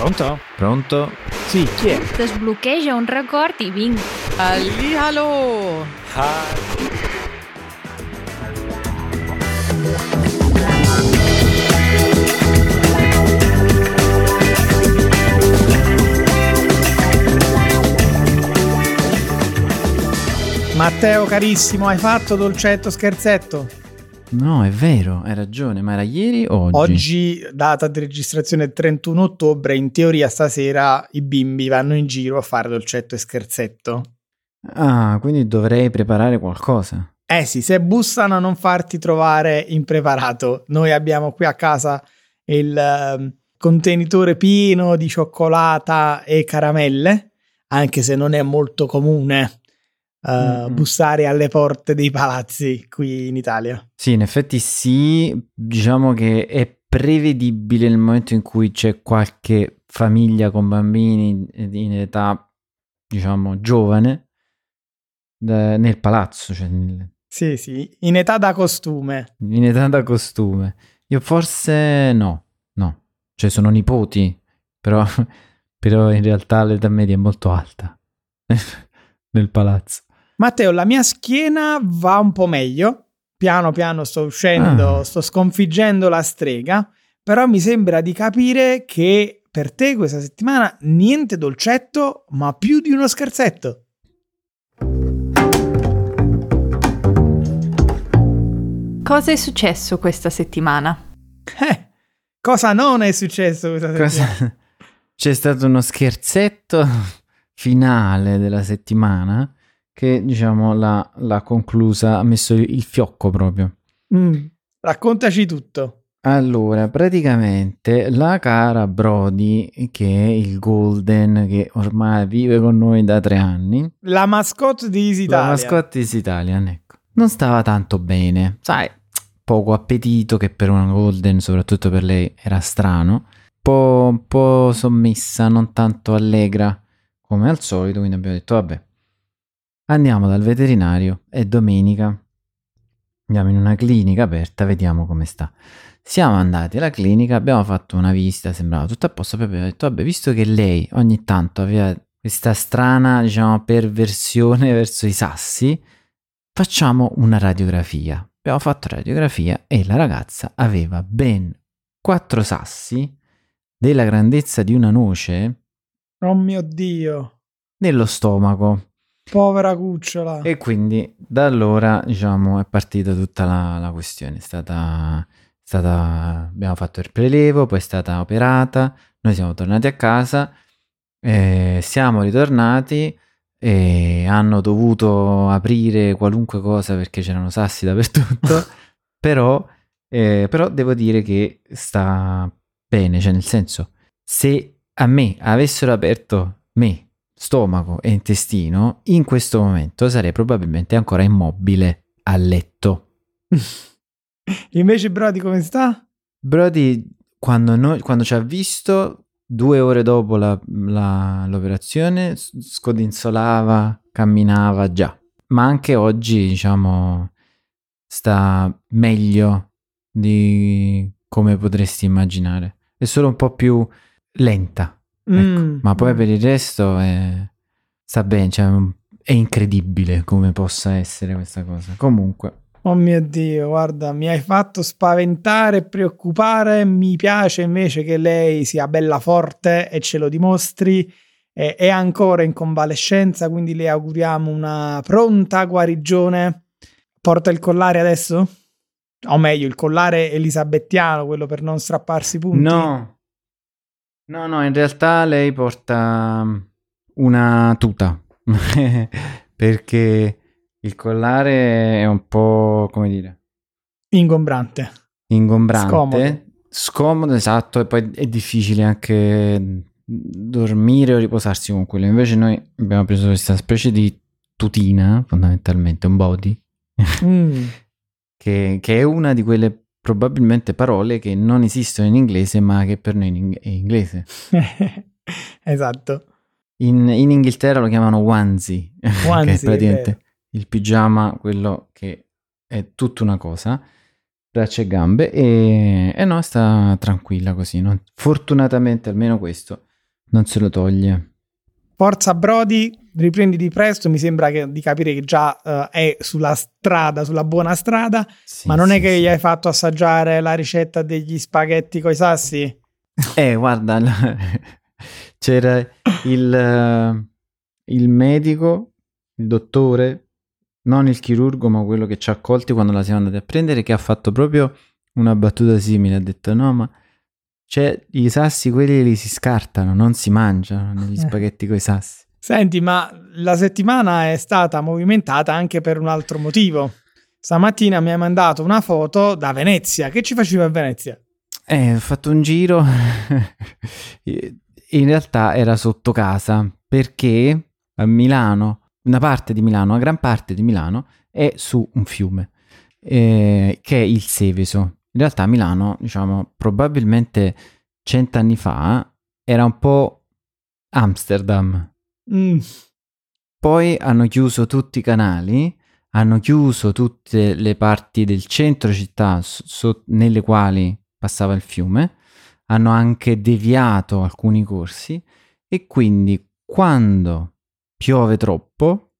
Pronto? Pronto? Sì, chi è? Desbloqueja un record i vinc. Hallihallo! Matteo carissimo, hai fatto dolcetto scherzetto? No, è vero, hai ragione, ma era ieri o oggi? Oggi, data di registrazione 31 ottobre, in teoria stasera i bimbi vanno in giro a fare dolcetto e scherzetto. Ah, quindi dovrei preparare qualcosa. Eh sì, se bussano a non farti trovare impreparato. Noi abbiamo qui a casa il eh, contenitore pieno di cioccolata e caramelle, anche se non è molto comune uh, mm-hmm. bussare alle porte dei palazzi qui in Italia. Sì, in effetti sì, diciamo che è prevedibile nel momento in cui c'è qualche famiglia con bambini in età, diciamo, giovane nel palazzo, cioè nel... Sì, sì, in età da costume. In età da costume. Io forse no, no. Cioè sono nipoti, però, però in realtà l'età media è molto alta nel palazzo. Matteo, la mia schiena va un po' meglio. Piano piano sto uscendo, ah. sto sconfiggendo la strega, però mi sembra di capire che per te questa settimana niente dolcetto, ma più di uno scherzetto. Cosa è successo questa settimana? Eh, cosa non è successo questa settimana? Cosa... C'è stato uno scherzetto finale della settimana che diciamo l'ha, l'ha conclusa, ha messo il fiocco proprio. Mm, raccontaci tutto. Allora, praticamente la cara Brody, che è il Golden, che ormai vive con noi da tre anni. La mascotte di Easy Italian. La mascotte di Easy Italian, ecco. Non stava tanto bene, sai, poco appetito, che per una Golden, soprattutto per lei, era strano. Po', un po' sommessa, non tanto allegra come al solito, quindi abbiamo detto, vabbè, Andiamo dal veterinario e domenica andiamo in una clinica aperta, vediamo come sta. Siamo andati alla clinica, abbiamo fatto una visita, sembrava tutto a posto, poi abbiamo detto, vabbè, visto che lei ogni tanto aveva questa strana, diciamo, perversione verso i sassi, facciamo una radiografia. Abbiamo fatto radiografia e la ragazza aveva ben quattro sassi della grandezza di una noce. Oh mio Dio! Nello stomaco. Povera cucciola. E quindi da allora, diciamo, è partita tutta la, la questione. È stata, stata, abbiamo fatto il prelevo, poi è stata operata, noi siamo tornati a casa, eh, siamo ritornati e hanno dovuto aprire qualunque cosa perché c'erano sassi dappertutto, però, eh, però devo dire che sta bene, cioè nel senso, se a me avessero aperto me stomaco e intestino, in questo momento sarei probabilmente ancora immobile a letto. Invece Brody come sta? Brody quando, noi, quando ci ha visto due ore dopo la, la, l'operazione scodinzolava, camminava già. Ma anche oggi, diciamo, sta meglio di come potresti immaginare. È solo un po' più lenta Ecco. Mm. Ma poi per il resto è... sta bene, cioè, è incredibile come possa essere questa cosa. Comunque. Oh mio Dio, guarda, mi hai fatto spaventare e preoccupare. Mi piace invece che lei sia bella forte e ce lo dimostri. È, è ancora in convalescenza, quindi le auguriamo una pronta guarigione. Porta il collare adesso? O meglio, il collare elisabettiano, quello per non strapparsi i punti? No, No, no, in realtà lei porta mm, una tuta perché il collare è un po' come dire ingombrante. Ingombrante, scomodo. scomodo, esatto, e poi è difficile anche dormire o riposarsi con quello. Invece noi abbiamo preso questa specie di tutina, fondamentalmente, un body, mm. che, che, è una di quelle probabilmente parole che non esistono in inglese ma che per noi è inglese. esatto. In, in, Inghilterra lo chiamano onesie, onesie che è praticamente il pigiama, quello che è tutta una cosa, braccia e gambe, e, e no, sta tranquilla così. No? Fortunatamente almeno questo Non se lo toglie. Forza Brody, riprenditi presto, mi sembra che- di capire che già eh, è sulla strada, sulla buona strada, Sì, ma non è sì, che sì. gli hai fatto assaggiare la ricetta degli spaghetti coi sassi? Eh, guarda, c'era il, eh, il medico, il dottore, non il chirurgo, ma quello che ci ha accolti quando la siamo andati a prendere, che ha fatto proprio una battuta simile. Ha detto: No, ma cioè, i sassi quelli li si scartano, non si mangiano negli Eh. spaghetti coi sassi. Senti, ma la settimana è stata movimentata anche per un altro motivo. Stamattina mi hai mandato una foto da Venezia. Che ci facevi a Venezia? Eh, ho fatto un giro. In realtà era sotto casa perché a Milano, una parte di Milano, una gran parte di Milano è su un fiume eh, che è il Seveso. In realtà Milano, diciamo, probabilmente cent'anni fa era un po' Amsterdam. Mm, Poi hanno chiuso tutti i canali, hanno chiuso tutte le parti del centro città so- nelle quali passava il fiume, hanno anche deviato alcuni corsi e quindi quando piove troppo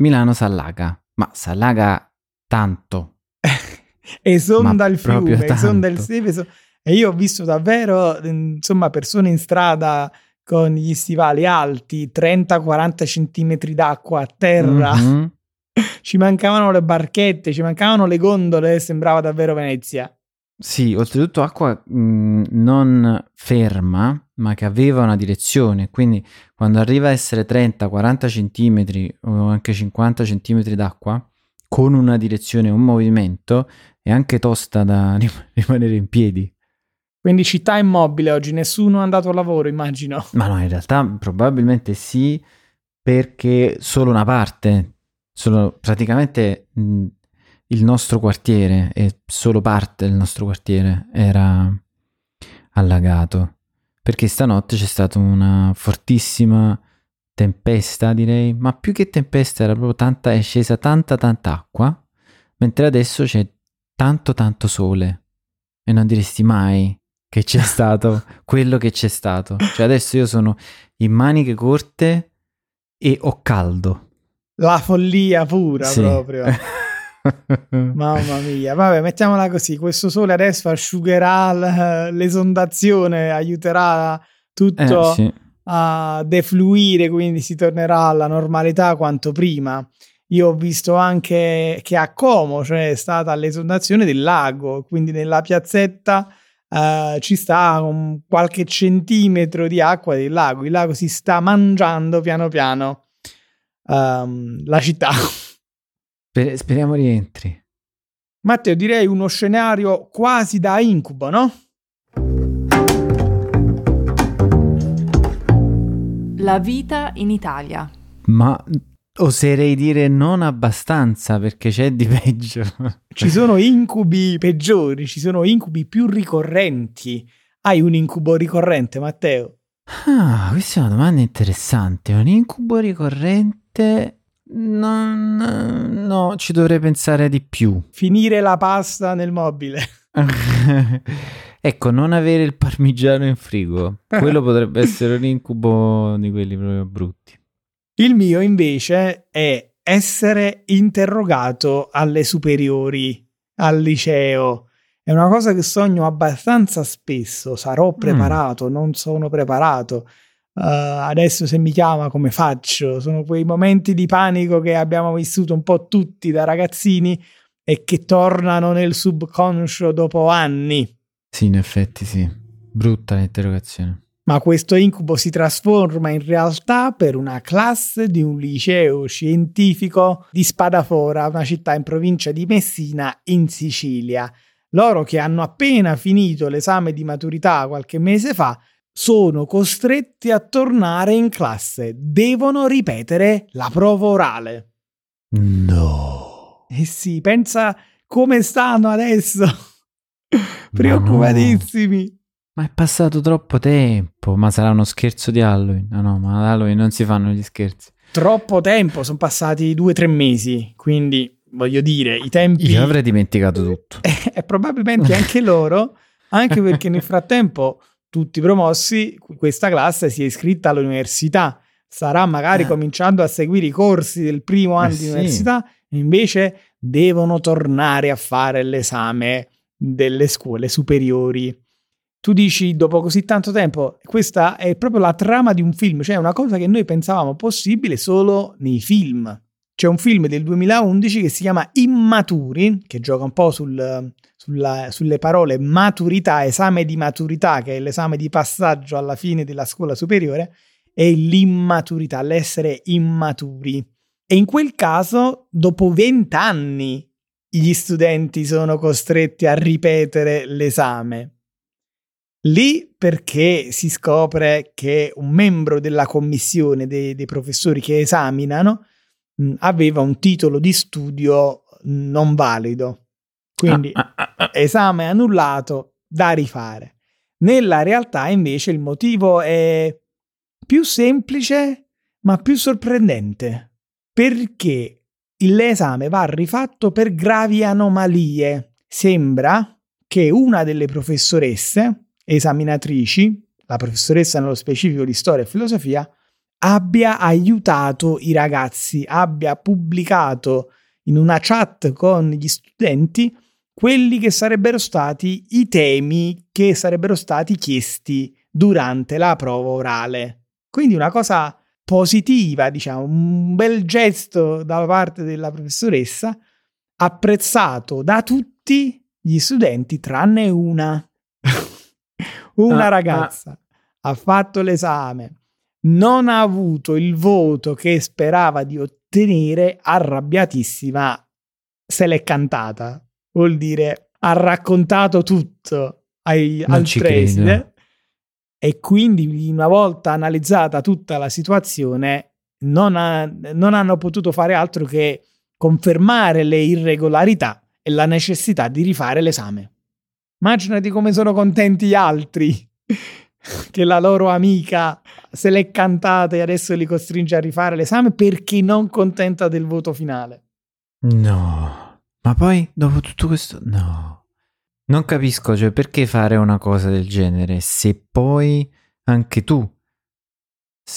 Milano s'allaga, ma s'allaga tanto. esonda il fiume, esonda il tanto. Seveso. E io ho visto davvero, insomma, persone in strada con gli stivali alti, 30-40 centimetri d'acqua a terra. Mhm. Ci mancavano le barchette, ci mancavano le gondole, sembrava davvero Venezia. Sì, oltretutto acqua mh, non ferma, ma che aveva una direzione, quindi quando arriva a essere 30-40 centimetri o anche 50 centimetri d'acqua, con una direzione un movimento, è anche tosta da rim- rimanere in piedi. Quindi città immobile oggi, nessuno è andato a lavoro, immagino. Ma no, in realtà probabilmente sì, perché solo una parte, solo praticamente mh, il nostro quartiere e solo parte del nostro quartiere era allagato. Perché stanotte c'è stata una fortissima tempesta, direi, ma più che tempesta era proprio tanta, è scesa tanta tanta acqua, mentre adesso c'è tanto tanto sole e non diresti mai che c'è stato quello che c'è stato. Cioè adesso io sono in maniche corte e ho caldo. La follia pura Sì. proprio. Mamma mia, vabbè, mettiamola così. Questo sole adesso asciugherà l'esondazione, aiuterà tutto Eh, sì. a defluire, quindi si tornerà alla normalità quanto prima. Io ho visto anche che a Como cioè, è stata l'esondazione del lago, quindi nella piazzetta eh, ci sta un qualche centimetro di acqua del lago. Il lago si sta mangiando piano piano ehm, la città. Sper- speriamo rientri. Matteo, direi uno scenario quasi da incubo, no? La vita in Italia. Ma oserei dire non abbastanza perché c'è di peggio. Ci sono incubi peggiori, ci sono incubi più ricorrenti. Hai un incubo ricorrente, Matteo? Ah, questa è una domanda interessante. Un incubo ricorrente? Non, no, ci dovrei pensare di più. Finire la pasta nel mobile. ecco, non avere il parmigiano in frigo. Quello potrebbe essere un incubo di quelli proprio brutti. Il mio invece è essere interrogato alle superiori, al liceo. È una cosa che sogno abbastanza spesso. Sarò preparato, non sono preparato. Uh, adesso se mi chiama come faccio? Sono quei momenti di panico che abbiamo vissuto un po' tutti da ragazzini e che tornano nel subconscio dopo anni. Sì, in effetti sì. Brutta l'interrogazione. Ma questo incubo si trasforma in realtà per una classe di un liceo scientifico di Spadafora, una città in provincia di Messina, in Sicilia. Loro che hanno appena finito l'esame di maturità qualche mese fa sono costretti a tornare in classe. Devono ripetere la prova orale. No. Eh sì, pensa come stanno adesso. Preoccupatissimi. Ma è passato troppo tempo. Ma sarà uno scherzo di Halloween? No, no, ma ad Halloween non si fanno gli scherzi. Troppo tempo, sono passati due o tre mesi, quindi voglio dire, i tempi... Io avrei dimenticato tutto. e probabilmente anche loro, anche perché nel frattempo tutti promossi, questa classe si è iscritta all'università, sarà magari Eh. cominciando a seguire i corsi del primo anno Eh di sì. università, e invece devono tornare a fare l'esame delle scuole superiori. Tu dici, dopo così tanto tempo, questa è proprio la trama di un film, cioè una cosa che noi pensavamo possibile solo nei film. C'è un film del 2011 che si chiama Immaturi, che gioca un po' sul- sulla- sulle parole maturità, esame di maturità, che è l'esame di passaggio alla fine della scuola superiore, e l'immaturità, l'essere immaturi. E in quel caso, dopo vent'anni, gli studenti sono costretti a ripetere l'esame. Lì perché si scopre che un membro della commissione dei, dei professori che esaminano mh, aveva un titolo di studio non valido. Quindi Ah, ah, ah, ah. esame annullato da rifare. Nella realtà invece il motivo è più semplice ma più sorprendente perché l'esame va rifatto per gravi anomalie. Sembra che una delle professoresse esaminatrici, la professoressa nello specifico di storia e filosofia, abbia aiutato i ragazzi, abbia pubblicato in una chat con gli studenti quelli che sarebbero stati i temi che sarebbero stati chiesti durante la prova orale. Quindi una cosa positiva, diciamo, un bel gesto da parte della professoressa, apprezzato da tutti gli studenti tranne una. Una Ah, ragazza ha fatto l'esame, non ha avuto il voto che sperava di ottenere, arrabbiatissima, se l'è cantata. Vuol dire ha raccontato tutto ai, Non al preside e quindi una volta analizzata tutta la situazione non, ha- non hanno potuto fare altro che confermare le irregolarità e la necessità di rifare l'esame. Immaginati come sono contenti gli altri che la loro amica se l'è cantata e adesso li costringe a rifare l'esame perché non contenta del voto finale. No, ma poi dopo tutto questo, no. Non capisco, cioè, perché fare una cosa del genere se poi anche tu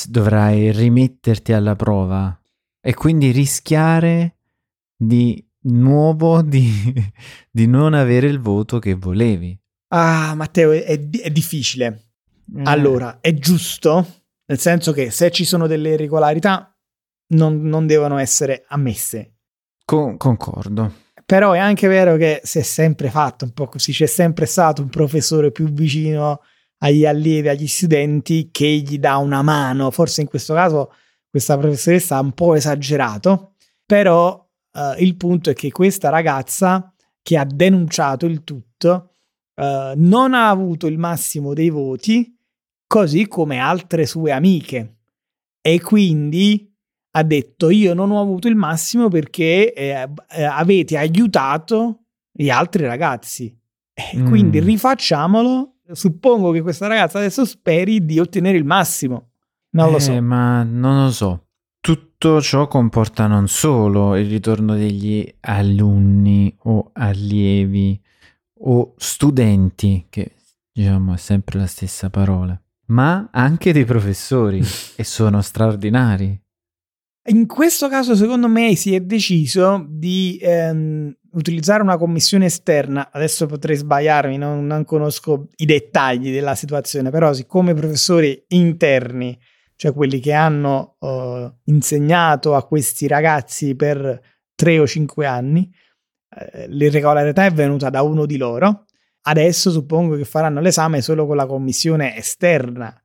dovrai rimetterti alla prova e quindi rischiare di nuovo di, di non avere il voto che volevi. Ah, Matteo, è, è di- è difficile. Eh, Allora, è giusto, nel senso che se ci sono delle irregolarità non, non devono essere ammesse. con- concordo. Però è anche vero che si è sempre fatto un po' così, c'è sempre stato un professore più vicino agli allievi, agli studenti, che gli dà una mano. Forse in questo caso questa professoressa ha un po' esagerato, però eh, il punto è che questa ragazza che ha denunciato il tutto eh, non ha avuto il massimo dei voti, così come altre sue amiche. E quindi ha detto io non ho avuto il massimo perché eh, eh, avete aiutato gli altri ragazzi. E Mm. quindi rifacciamolo. Suppongo che questa ragazza adesso speri di ottenere il massimo. Non lo so. ma non lo so. Tutto ciò comporta non solo il ritorno degli alunni o allievi o studenti, che diciamo è sempre la stessa parola, ma anche dei professori e sono straordinari. In questo caso, secondo me, si è deciso di ehm, utilizzare una commissione esterna. Adesso potrei sbagliarmi, non, non conosco i dettagli della situazione, però siccome i professori interni, cioè quelli che hanno eh, insegnato a questi ragazzi per tre o cinque anni, eh, l'irregolarità è venuta da uno di loro. Adesso suppongo che faranno l'esame solo con la commissione esterna.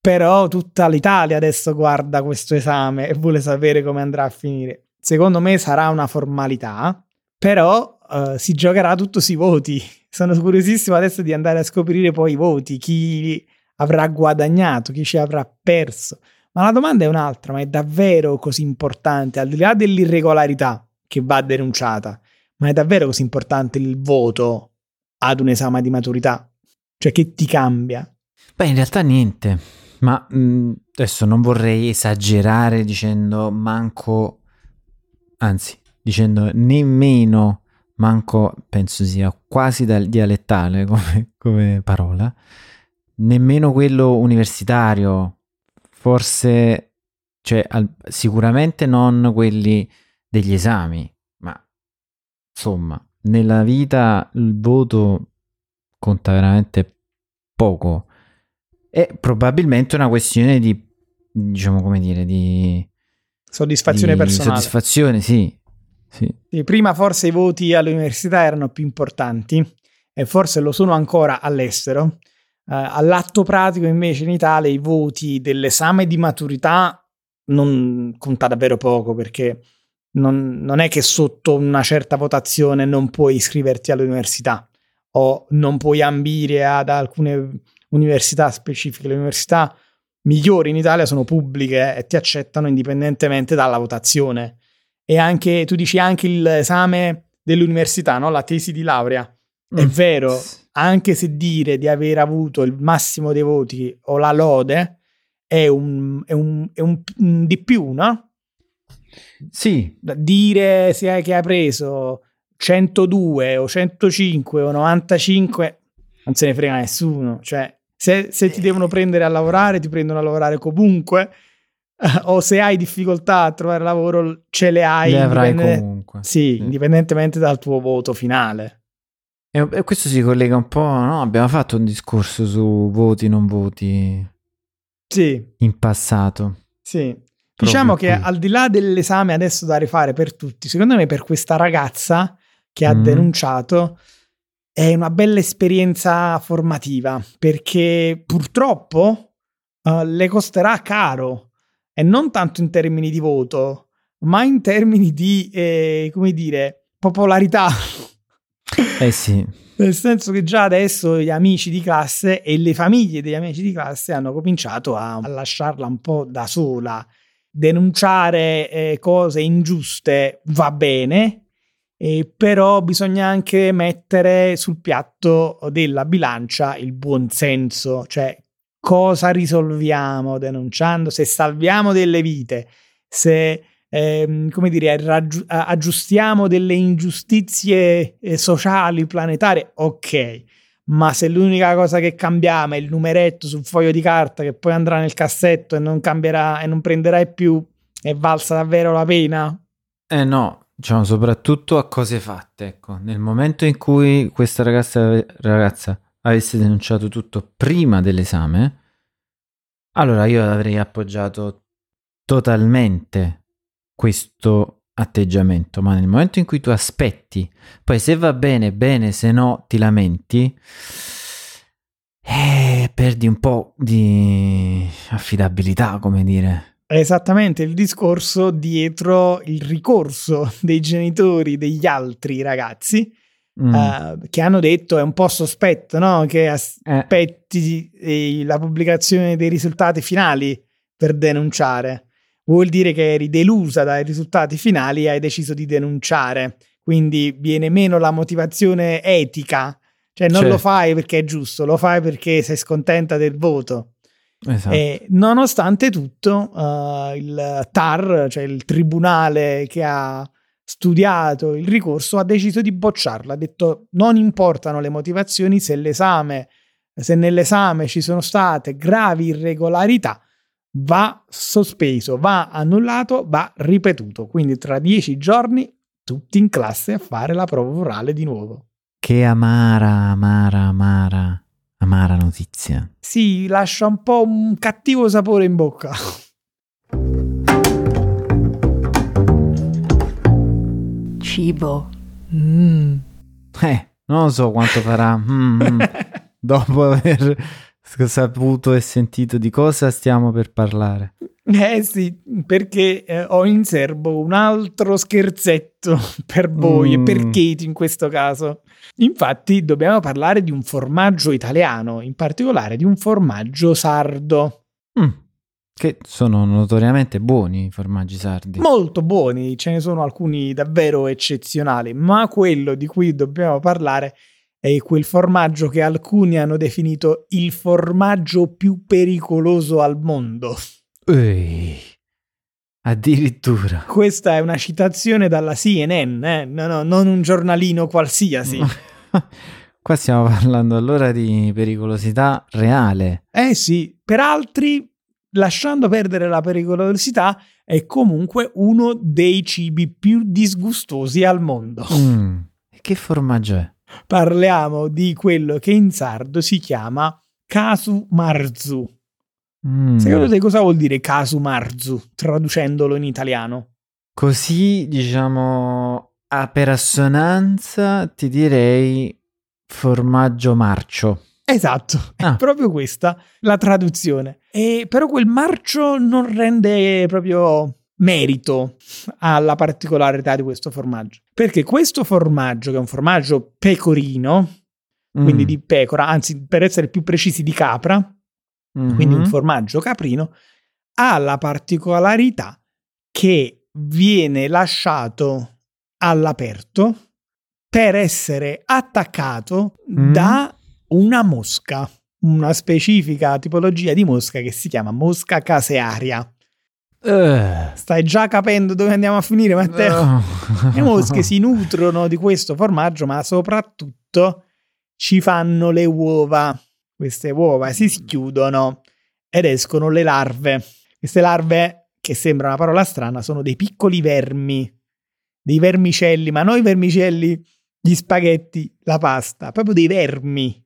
Però tutta l'Italia adesso guarda questo esame e vuole sapere come andrà a finire. Secondo me sarà una formalità, però eh, si giocherà tutto sui voti. Sono curiosissimo adesso di andare a scoprire poi i voti, chi avrà guadagnato, chi ci avrà perso. Ma la domanda è un'altra, ma è davvero così importante, al di là dell'irregolarità che va denunciata, ma è davvero così importante il voto ad un esame di maturità? Cioè che ti cambia? Beh, in realtà niente, ma mh, adesso non vorrei esagerare dicendo manco, anzi, dicendo nemmeno manco, penso sia quasi dal dialettale come, come parola, nemmeno quello universitario, forse, cioè, al- sicuramente non quelli degli esami, ma insomma, nella vita il voto conta veramente poco. È probabilmente una questione di, diciamo, come dire, di Soddisfazione di personale. Soddisfazione, sì. sì. Sì, prima forse i voti all'università erano più importanti e forse lo sono ancora all'estero. Eh, all'atto pratico invece in Italia i voti dell'esame di maturità non conta davvero poco perché non, non è che sotto una certa votazione non puoi iscriverti all'università o non puoi ambire ad alcune università specifiche. Le università migliori in Italia sono pubbliche e ti accettano indipendentemente dalla votazione. E anche, tu dici anche l'esame dell'università, no? la tesi di laurea. È Mm. vero, anche se dire di aver avuto il massimo dei voti o la lode è un, è un- è un- un di più, no? Sì, Dire se hai- che hai preso 102 o 105 o 95 non se ne frega nessuno. Cioè, se, se ti devono prendere a lavorare, ti prendono a lavorare comunque. o se hai difficoltà a trovare lavoro, ce le hai. le avrai indipende- comunque. Sì. indipendentemente dal tuo voto finale. E, questo si collega un po', no? Abbiamo fatto un discorso su voti, non voti Sì, in passato. sì. Diciamo che qui. al di là dell'esame adesso da rifare per tutti, secondo me per questa ragazza che ha Mm. denunciato è una bella esperienza formativa perché purtroppo eh, le costerà caro e non tanto in termini di voto, ma in termini di, eh, come dire, popolarità. Eh sì, Nel senso che già adesso gli amici di classe e le famiglie degli amici di classe hanno cominciato a, lasciarla un po' da sola. Denunciare eh, cose ingiuste va bene, eh, però bisogna anche mettere sul piatto della bilancia il buon senso, cioè cosa risolviamo denunciando, se salviamo delle vite, se ehm, come dire, a- aggiustiamo delle ingiustizie eh, sociali, planetarie, ok. Ma se l'unica cosa che cambiamo è il numeretto sul foglio di carta che poi andrà nel cassetto e non cambierà e non prenderai più, è valsa davvero la pena? eh no, diciamo soprattutto a cose fatte. Ecco, nel momento in cui questa ragazza, ragazza avesse denunciato tutto prima dell'esame, allora io avrei appoggiato totalmente questo atteggiamento, ma nel momento in cui tu aspetti, poi se va bene, bene, se no ti lamenti, eh, perdi un po' di affidabilità, come dire. È esattamente il discorso dietro il ricorso dei genitori degli altri ragazzi Mm. eh, che hanno detto è un po' sospetto no? che Eh, aspetti eh, la pubblicazione dei risultati finali per denunciare. Vuol dire che eri delusa dai risultati finali e hai deciso di denunciare. Quindi viene meno la motivazione etica. Cioè non Certo. lo fai perché è giusto, lo fai perché sei scontenta del voto. esatto. E nonostante tutto, eh, il TAR, cioè il tribunale che ha studiato il ricorso, ha deciso di bocciarlo. Ha detto non importano le motivazioni se l'esame, se nell'esame ci sono state gravi irregolarità, va sospeso, va annullato, va ripetuto. Quindi tra dieci giorni tutti in classe a fare la prova orale di nuovo. Che amara, amara, amara, amara notizia. Sì, lascia un po' un cattivo sapore in bocca. Cibo. Mm. Eh, non lo so quanto farà. mm, mm, dopo aver saputo e sentito di cosa stiamo per parlare. Eh sì, perché eh, ho in serbo un altro scherzetto per voi e per Mm. Kate in questo caso. Infatti dobbiamo parlare di un formaggio italiano, in particolare di un formaggio sardo. Mm, che sono notoriamente buoni i formaggi sardi. Molto buoni, ce ne sono alcuni davvero eccezionali, ma quello di cui dobbiamo parlare è quel formaggio che alcuni hanno definito il formaggio più pericoloso al mondo. Ehi, addirittura. Questa è una citazione dalla CNN, eh? no, no, non un giornalino qualsiasi. Qua stiamo parlando allora di pericolosità reale. Eh sì, per altri, lasciando perdere la pericolosità, è comunque uno dei cibi più disgustosi al mondo. Mm. E che formaggio è? Parliamo di quello che in sardo si chiama casu marzu. Mm. Secondo te cosa vuol dire casu marzu, traducendolo in italiano? Così, diciamo, a per assonanza ti direi formaggio marcio. Esatto, Ah. è proprio questa la traduzione. E però quel marcio non rende proprio merito alla particolarità di questo formaggio. Perché questo formaggio, che è un formaggio pecorino, quindi Mm. di pecora, anzi per essere più precisi di capra, quindi un Mhm. formaggio caprino, ha la particolarità che viene lasciato all'aperto per essere attaccato Mm. da una mosca, una specifica tipologia di mosca che si chiama mosca casearia. Eh. Stai già capendo dove andiamo a finire, Matteo? Oh. Le mosche si nutrono di questo formaggio, ma soprattutto ci fanno le uova. Queste uova si schiudono ed escono le larve. Queste larve, che sembra una parola strana, sono dei piccoli vermi, dei vermicelli, ma non i vermicelli, gli spaghetti, la pasta, proprio dei vermi,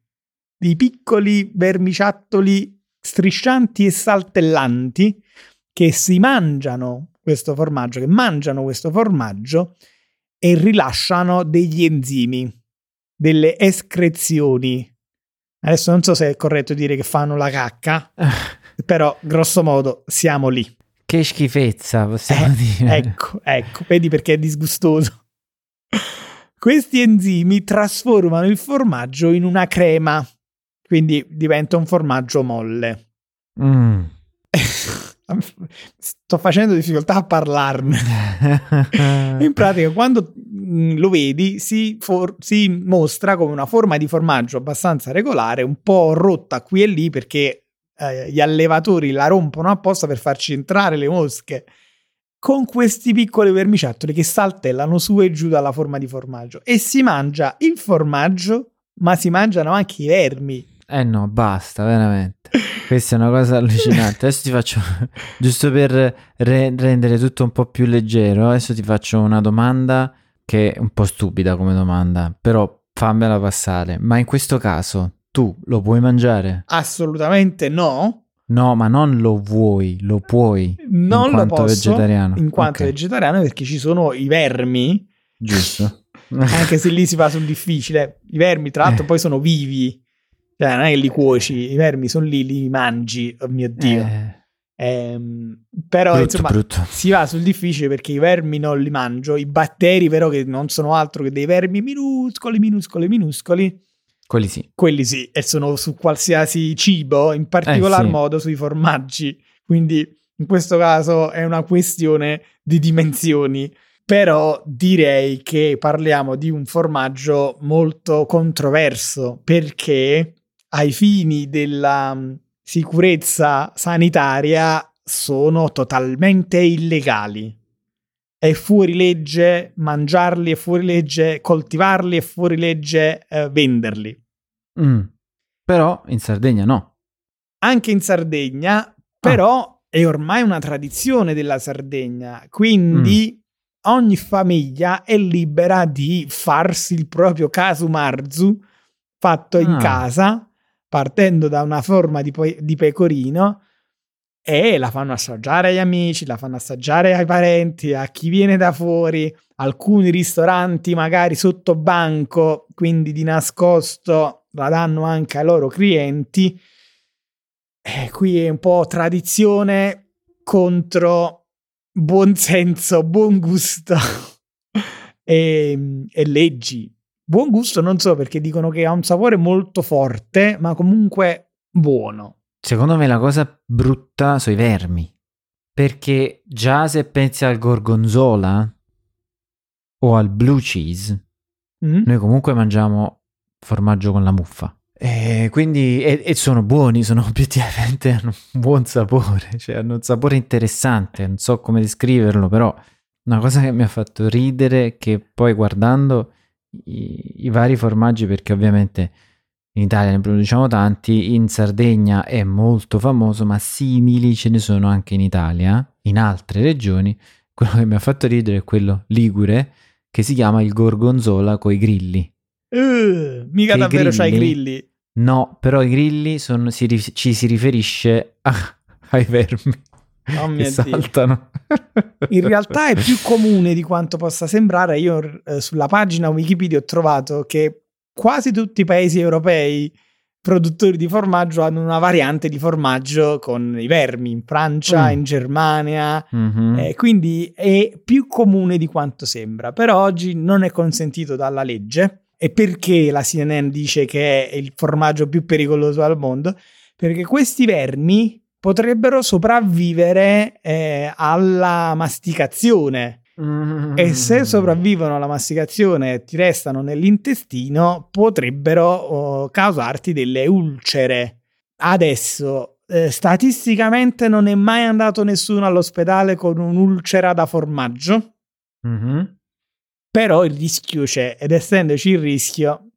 dei piccoli vermiciattoli striscianti e saltellanti che si mangiano questo formaggio, che mangiano questo formaggio e rilasciano degli enzimi, delle escrezioni. Adesso non so se è corretto dire che fanno la cacca, però grosso modo siamo lì. Che schifezza, possiamo Eh, dire. Ecco, ecco, vedi perché è disgustoso. Questi enzimi trasformano il formaggio in una crema, quindi diventa un formaggio molle. Mm. Sto facendo difficoltà a parlarne. In pratica, quando mm, lo vedi, si, for- si mostra come una forma di formaggio abbastanza regolare, un po' rotta qui e lì perché eh, gli allevatori la rompono apposta per farci entrare le mosche con questi piccoli vermiciattoli che saltellano su e giù dalla forma di formaggio. E si mangia il formaggio, ma si mangiano anche i vermi. Eh no, basta, veramente. Questa è una cosa allucinante. Adesso ti faccio, giusto per re- rendere tutto un po' più leggero, adesso ti faccio una domanda che è un po' stupida come domanda, però fammela passare. Ma in questo caso tu lo puoi mangiare? Assolutamente no. No, ma non lo vuoi, lo puoi. Non in lo quanto posso vegetariano. in quanto Ok, vegetariano perché ci sono i vermi Giusto. anche se lì si va sul difficile. I vermi, tra l'altro, Eh. poi sono vivi. Cioè, non è che li cuoci, i vermi sono lì, li mangi. Oh mio Dio. Eh, Ehm, però, brutto, insomma, brutto. si va sul difficile perché i vermi non li mangio. I batteri, però, che non sono altro che dei vermi minuscoli, minuscoli, minuscoli, Quelli sì. quelli sì, e sono su qualsiasi cibo, in particolar Eh, sì. modo sui formaggi. Quindi, in questo caso, è una questione di dimensioni. Però direi che parliamo di un formaggio molto controverso perché ai fini della sicurezza sanitaria sono totalmente illegali. È fuori legge mangiarli, è fuori legge coltivarli, è fuori legge eh, venderli. Mm. Però in Sardegna no. Anche in Sardegna, però è ormai una tradizione della Sardegna, quindi ogni famiglia è libera di farsi il proprio casu marzu fatto in Ah. casa, partendo da una forma di, pe- di pecorino e la fanno assaggiare agli amici, la fanno assaggiare ai parenti, a chi viene da fuori, alcuni ristoranti magari sotto banco, quindi di nascosto la danno anche ai loro clienti. Eh, qui è un po' tradizione contro buon senso, buon gusto e, e leggi. Buon gusto non so perché dicono che ha un sapore molto forte, ma comunque buono. Secondo me la cosa brutta sono i vermi. Perché già se pensi al gorgonzola o al blue cheese, Mm? noi comunque mangiamo formaggio con la muffa. E quindi e, e sono buoni, sono obiettivamente hanno un buon sapore, cioè hanno un sapore interessante, non so come descriverlo, però una cosa che mi ha fatto ridere che poi guardando i, i vari formaggi perché ovviamente in Italia ne produciamo tanti, in Sardegna è molto famoso, ma simili ce ne sono anche in Italia, in altre regioni. Quello che mi ha fatto ridere è quello ligure che si chiama il gorgonzola coi grilli. Uh, mica davvero c'hai i grilli- grilli. No, però i grilli sono- si ci si riferisce a- ai vermi Oh mio Dio. saltano. In realtà è più comune di quanto possa sembrare. Io eh, sulla pagina Wikipedia ho trovato che quasi tutti i paesi europei produttori di formaggio hanno una variante di formaggio con i vermi, in Francia, Mm. in Germania, Mhm. eh, quindi è più comune di quanto sembra, però oggi non è consentito dalla legge. E perché la CNN dice che è il formaggio più pericoloso al mondo? Perché questi vermi potrebbero sopravvivere eh, alla masticazione. E se sopravvivono alla masticazione e ti restano nell'intestino, potrebbero oh, causarti delle ulcere. Adesso, eh, statisticamente non è mai andato nessuno all'ospedale con un'ulcera da formaggio, Mhm. però il rischio c'è ed essendoci il rischio...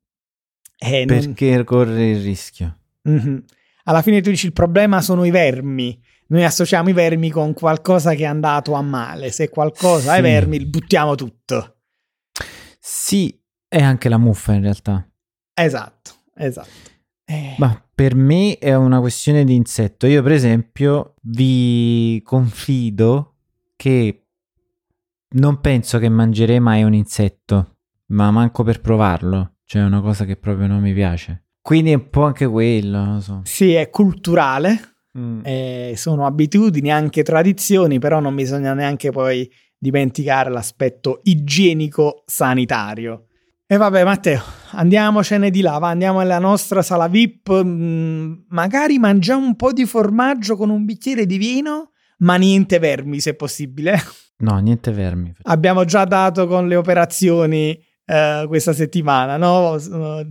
eh, non- Perché corre il rischio? Mhm. Alla fine tu dici il problema sono i vermi. Noi associamo i vermi con qualcosa che è andato a male. Se qualcosa Sì. vermi, buttiamo tutto. Sì, è anche la muffa in realtà. Esatto, esatto. Eh, Ma per me è una questione di insetto. Io, per esempio, vi confido che non penso che mangerei mai un insetto, ma manco per provarlo. Cioè, è una cosa che proprio non mi piace. Quindi è un po' anche quello, so. Sì, è culturale, Mm. eh, sono abitudini, anche tradizioni, però non bisogna neanche poi dimenticare l'aspetto igienico-sanitario. E vabbè, Matteo, andiamocene di là, va, andiamo nella nostra sala VIP, mm, magari mangiamo un po' di formaggio con un bicchiere di vino, ma niente vermi se possibile. No, niente vermi. Abbiamo già dato con le operazioni eh, questa settimana, no?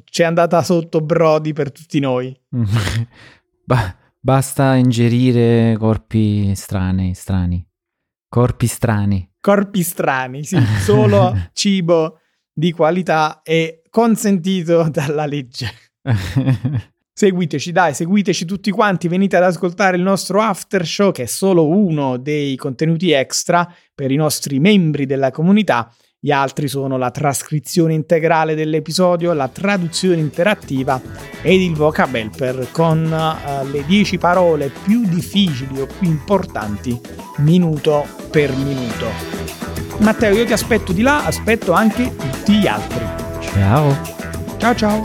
Ci è andata sotto Brody per tutti noi. Ba- basta ingerire corpi strani, strani. Corpi strani. Corpi strani, sì, solo cibo di qualità e consentito dalla legge. Seguiteci, dai, seguiteci tutti quanti, venite ad ascoltare il nostro after show che è solo uno dei contenuti extra per i nostri membri della comunità. Gli altri sono la trascrizione integrale dell'episodio, la traduzione interattiva ed il vocabelper con eh, le 10 parole più difficili o più importanti minuto per minuto. Matteo, io ti aspetto di là, aspetto anche tutti gli altri. Ciao. Ciao ciao!